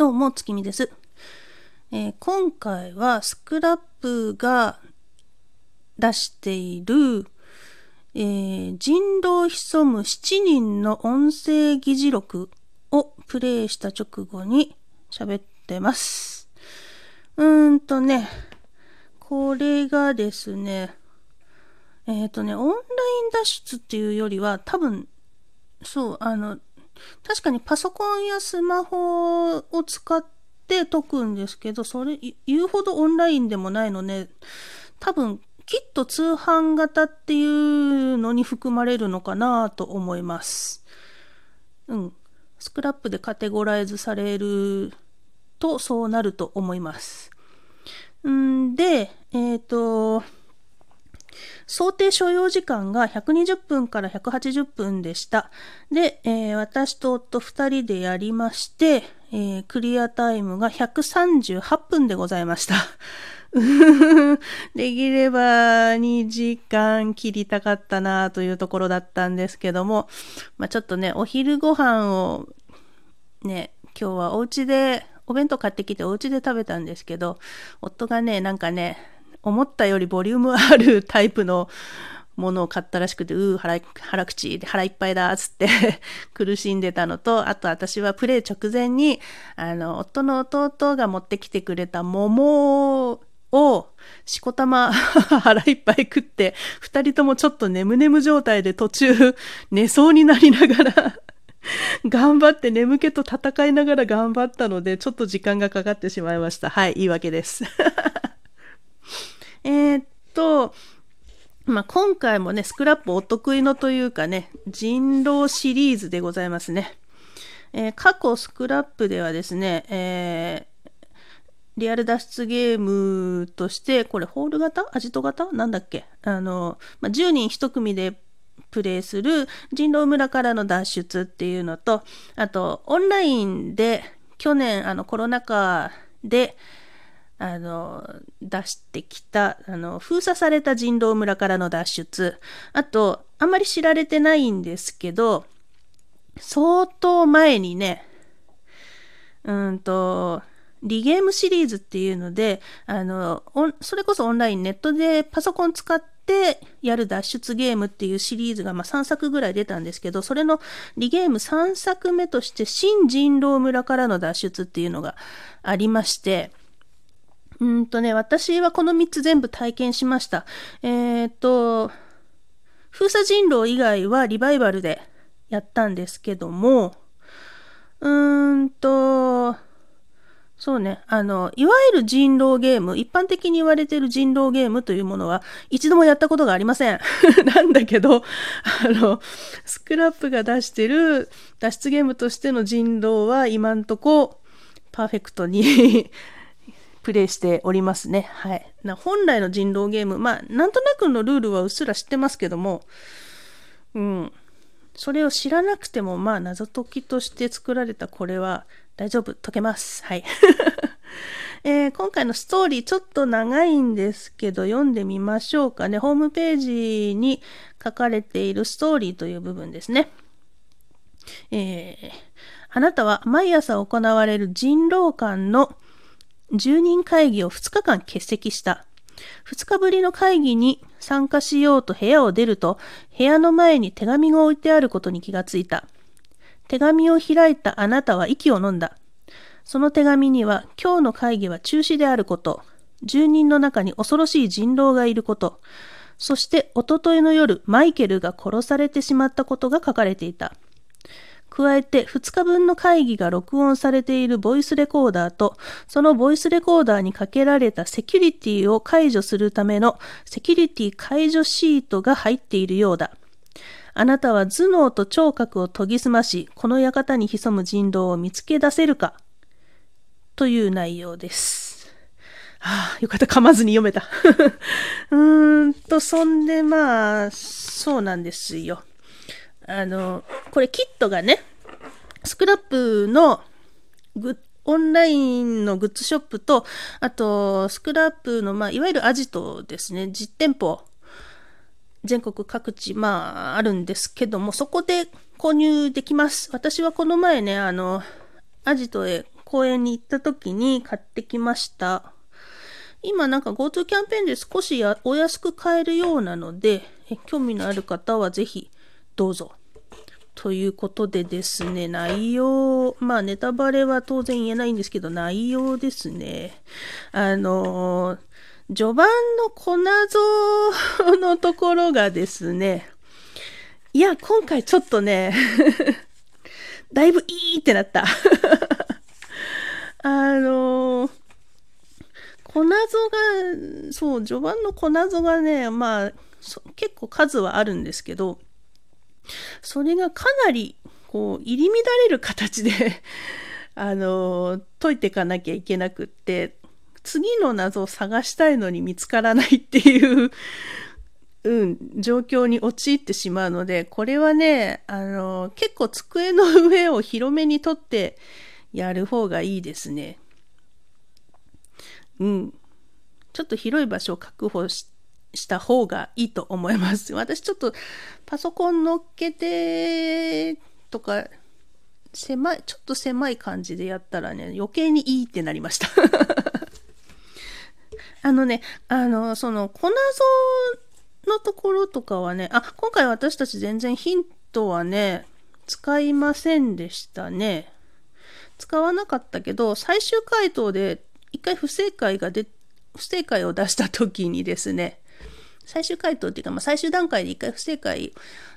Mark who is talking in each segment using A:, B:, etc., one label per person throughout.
A: どうも、月見です。えー、今回はスクラップが出している、えー、人狼潜む7人の音声議事録をプレイした直後に喋ってます。うーんとね、これがですね、えっ、ー、とね、オンライン脱出っていうよりは多分、そう、あの、確かにパソコンやスマホを使って解くんですけど、それ言うほどオンラインでもないので、多分きっと通販型っていうのに含まれるのかなと思います。うん。スクラップでカテゴライズされるとそうなると思います。んで、えっ、ー、と、想定所要時間が120分から180分でした。で、えー、私と夫2人でやりまして、えー、クリアタイムが138分でございました。できれば2時間切りたかったなというところだったんですけども、まあ、ちょっとね、お昼ご飯をね、今日はお家でお弁当買ってきてお家で食べたんですけど、夫がね、なんかね、思ったよりボリュームあるタイプのものを買ったらしくて、うー、腹、腹口で腹いっぱいだ、つって 苦しんでたのと、あと私はプレイ直前に、あの、夫の弟が持ってきてくれた桃を、しこたま 腹いっぱい食って、二人ともちょっと眠々状態で途中寝そうになりながら 頑張って眠気と戦いながら頑張ったので、ちょっと時間がかかってしまいました。はい、いいわけですえっと、まあ、今回もね、スクラップお得意のというかね、人狼シリーズでございますね。えー、過去スクラップではですね、えー、リアル脱出ゲームとして、これホール型？アジト型？なんだっけ？あの、まあ、10人1組でプレイする人狼村からの脱出っていうのと、あと、オンラインで去年、あの、コロナ禍で、あの、出してきた、あの、封鎖された人狼村からの脱出。あと、あんまり知られてないんですけど、相当前にね、うんと、リゲームシリーズっていうので、あの、それこそオンラインネットでパソコン使ってやる脱出ゲームっていうシリーズがま3作ぐらい出たんですけど、それのリゲーム3作目として新人狼村からの脱出っていうのがありまして、うんとね、私はこの3つ全部体験しました。えっ、ー、と、封鎖人狼以外はリバイバルでやったんですけども、うーんと、そうね、あの、いわゆる人狼ゲーム、一般的に言われている人狼ゲームというものは、一度もやったことがありません。なんだけど、あの、スクラップが出してる脱出ゲームとしての人狼は今んとこ、パーフェクトにプレイしておりますね。はい。な本来の人狼ゲーム、まあ、なんとなくのルールはうっすら知ってますけども、うん。それを知らなくても、まあ、謎解きとして作られたこれは大丈夫、解けます。はい。えー、今回のストーリーちょっと長いんですけど、読んでみましょうかね。ホームページに書かれているストーリーという部分ですね。えー、あなたは毎朝行われる人狼間の住人会議を2日間欠席した。2日ぶりの会議に参加しようと部屋を出ると、部屋の前に手紙が置いてあることに気がついた。手紙を開いたあなたは息を飲んだ。その手紙には、今日の会議は中止であること、住人の中に恐ろしい人狼がいること、そしておとといの夜、マイケルが殺されてしまったことが書かれていた。加えて2日分の会議が録音されているボイスレコーダーと、そのボイスレコーダーにかけられたセキュリティを解除するためのセキュリティ解除シートが入っているようだ。あなたは頭脳と聴覚を研ぎ澄まし、この館に潜む人狼を見つけ出せるか？という内容です。はあ、よかった。噛まずに読めた。うーんと、そんでまあ、そうなんですよ。あの、これキットがね、スクラップのグオンラインのグッズショップと、あと、スクラップの、まあ、いわゆるアジトですね、実店舗、全国各地、まあ、あるんですけども、そこで購入できます。私はこの前ね、あの、アジトへ公園に行った時に買ってきました。今なんか GoTo キャンペーンで少しお安く買えるようなので、興味のある方はぜひどうぞ。ということでですね、内容、まあネタバレは当然言えないんですけど、内容ですね。あの序盤の粉像のところがですね、いや、今回ちょっとね だいぶいいってなった あのー、粉像が、そう、序盤の粉像がね、まあ、結構数はあるんですけど、それがかなり、こう、入り乱れる形で あの、解いていかなきゃいけなくって、次の謎を探したいのに見つからないっていううん、状況に陥ってしまうので、これはね、あの、結構机の上を広めに取ってやる方がいいですね。うん。ちょっと広い場所を確保しした方がいいと思います。私ちょっとパソコン乗っけてとか、狭い、ちょっと狭い感じでやったらね、余計にいいってなりました あのね、あの、その、粉像のところとかはね、あ、今回私たち全然ヒントはね、使いませんでしたね。使わなかったけど、最終回答で一回不正解が出、不正解を出した時にですね、最終回答っていうか、まあ、最終段階で一回不正解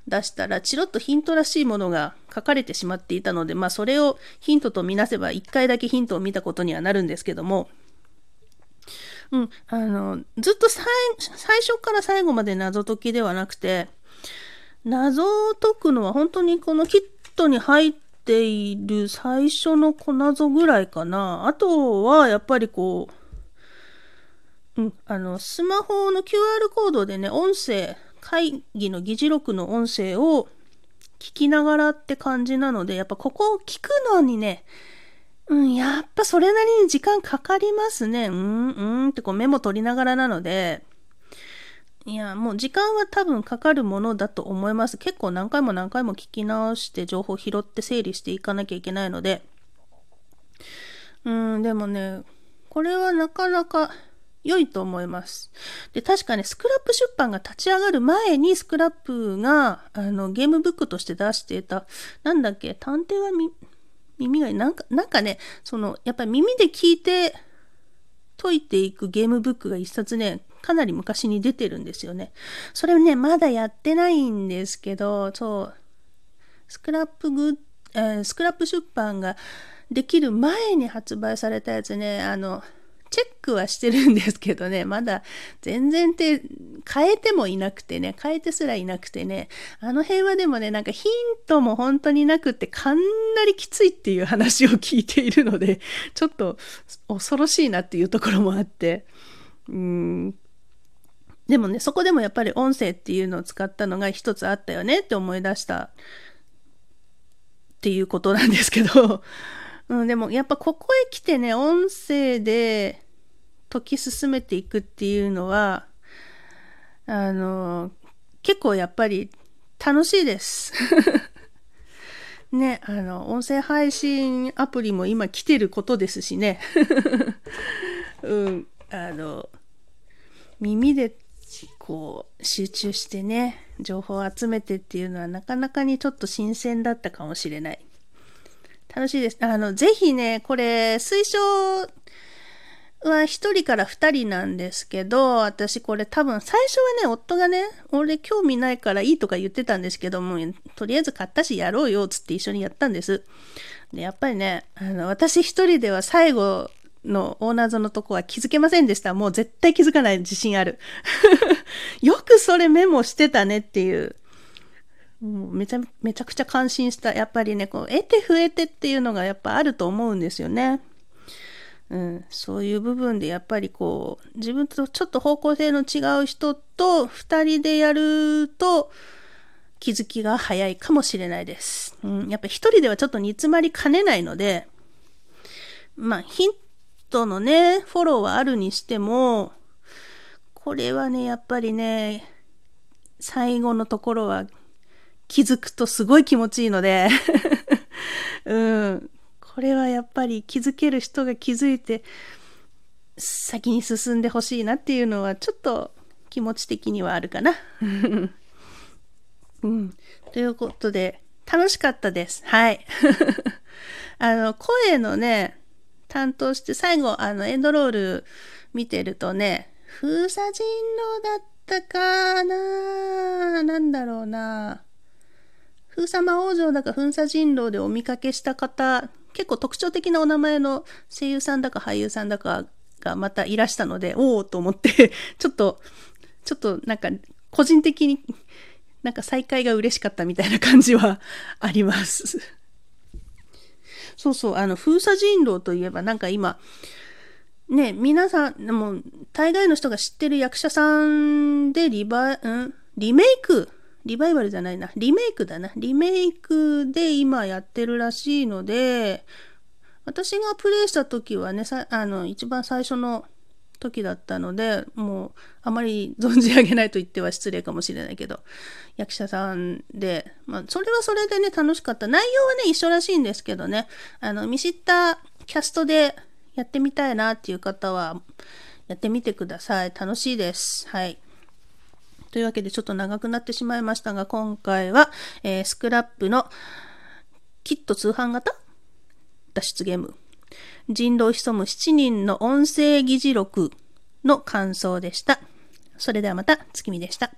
A: 出したら、チロッとヒントらしいものが書かれてしまっていたので、まあ、それをヒントとみなせば、一回だけヒントを見たことにはなるんですけども、うん、あの、ずっと最初から最後まで謎解きではなくて、謎を解くのは本当にこのキットに入っている最初の小謎ぐらいかな。あとはやっぱりこう、うん、あの、スマホの QR コードでね、音声、会議の議事録の音声を聞きながらって感じなので、やっぱここを聞くのにね、うん、やっぱそれなりに時間かかりますね。うん、うんってこうメモ取りながらなので、いや、もう時間は多分かかるものだと思います。結構何回も何回も聞き直して情報拾って整理していかなきゃいけないので。うん、でもね、これはなかなか良いと思います。で、確かね、スクラップ出版が立ち上がる前にスクラップがあのゲームブックとして出していた、なんだっけ、探偵はみ、耳がいい。なんか、なんかね、その、やっぱり耳で聞いて解いていくゲームブックが一冊ね、かなり昔に出てるんですよね。それね、まだやってないんですけど、そう、スクラップグッ、えー、スクラップ出版ができる前に発売されたやつね、あの、クはしてるんですけどね、まだ全然って変えてもいなくてね、変えてすらいなくてね、あの辺はでもね、なんかヒントも本当になくってかなりきついっていう話を聞いているので、ちょっと恐ろしいなっていうところもあって、うん、でもね、そこでもやっぱり音声っていうのを使ったのが一つあったよねって思い出したっていうことなんですけど、うん、でもやっぱここへ来てね、音声で解き進めていくっていうのは、あの、結構やっぱり楽しいです。ね、あの、音声配信アプリも今来てることですしね。うん、あの、耳でこう集中してね、情報を集めてっていうのはなかなかにちょっと新鮮だったかもしれない。楽しいです。あの、ぜひね、これ、推奨は1人から2人なんですけど、私これ多分最初はね、夫がね、俺興味ないからいいとか言ってたんですけども、とりあえず買ったしやろうよ、つって一緒にやったんです。で、やっぱりね、あの、私一人では最後の大謎のとこは気づけませんでした。もう絶対気づかない自信ある。よくそれメモしてたねっていう。もうめちゃめちゃくちゃ感心した。やっぱりね、こう、得て増えてっていうのがやっぱあると思うんですよね。うん、そういう部分でやっぱりこう自分とちょっと方向性の違う人と2人でやると気づきが早いかもしれないです。うん、やっぱ1人ではちょっと煮詰まりかねないので、まあヒントのね、フォローはあるにしても、これはね、やっぱりね、最後のところは気づくとすごい気持ちいいので うん、これはやっぱり気づける人が気づいて、先に進んでほしいなっていうのはちょっと気持ち的にはあるかな。うん。ということで、楽しかったです。はい。あの、声のね、担当して最後、あの、エンドロール見てるとね、封鎖人狼だったかななんだろうな封鎖魔王城だか封鎖人狼でお見かけした方、結構特徴的なお名前の声優さんだか俳優さんだかがまたいらしたので、おおと思って ちょっと、ちょっとなんか個人的になんか再会が嬉しかったみたいな感じはあります。そうそう、あの、封鎖人狼といえばなんか今、ね、皆さん、もう、大概の人が知ってる役者さんでリバ、ん？リメイク、リバイバルじゃないな、リメイクだな。リメイクで今やってるらしいので、私がプレイした時はね、あの、一番最初の時だったので、もう、あまり存じ上げないと言っては失礼かもしれないけど、役者さんで、まあ、それはそれでね、楽しかった。内容はね、一緒らしいんですけどね、あの、見知ったキャストでやってみたいなっていう方は、やってみてください。楽しいです。はい。というわけでちょっと長くなってしまいましたが、今回は、えー、スクラップのキット通販型？脱出ゲーム。人狼潜む7人の音声議事録の感想でした。それではまた、月見でした。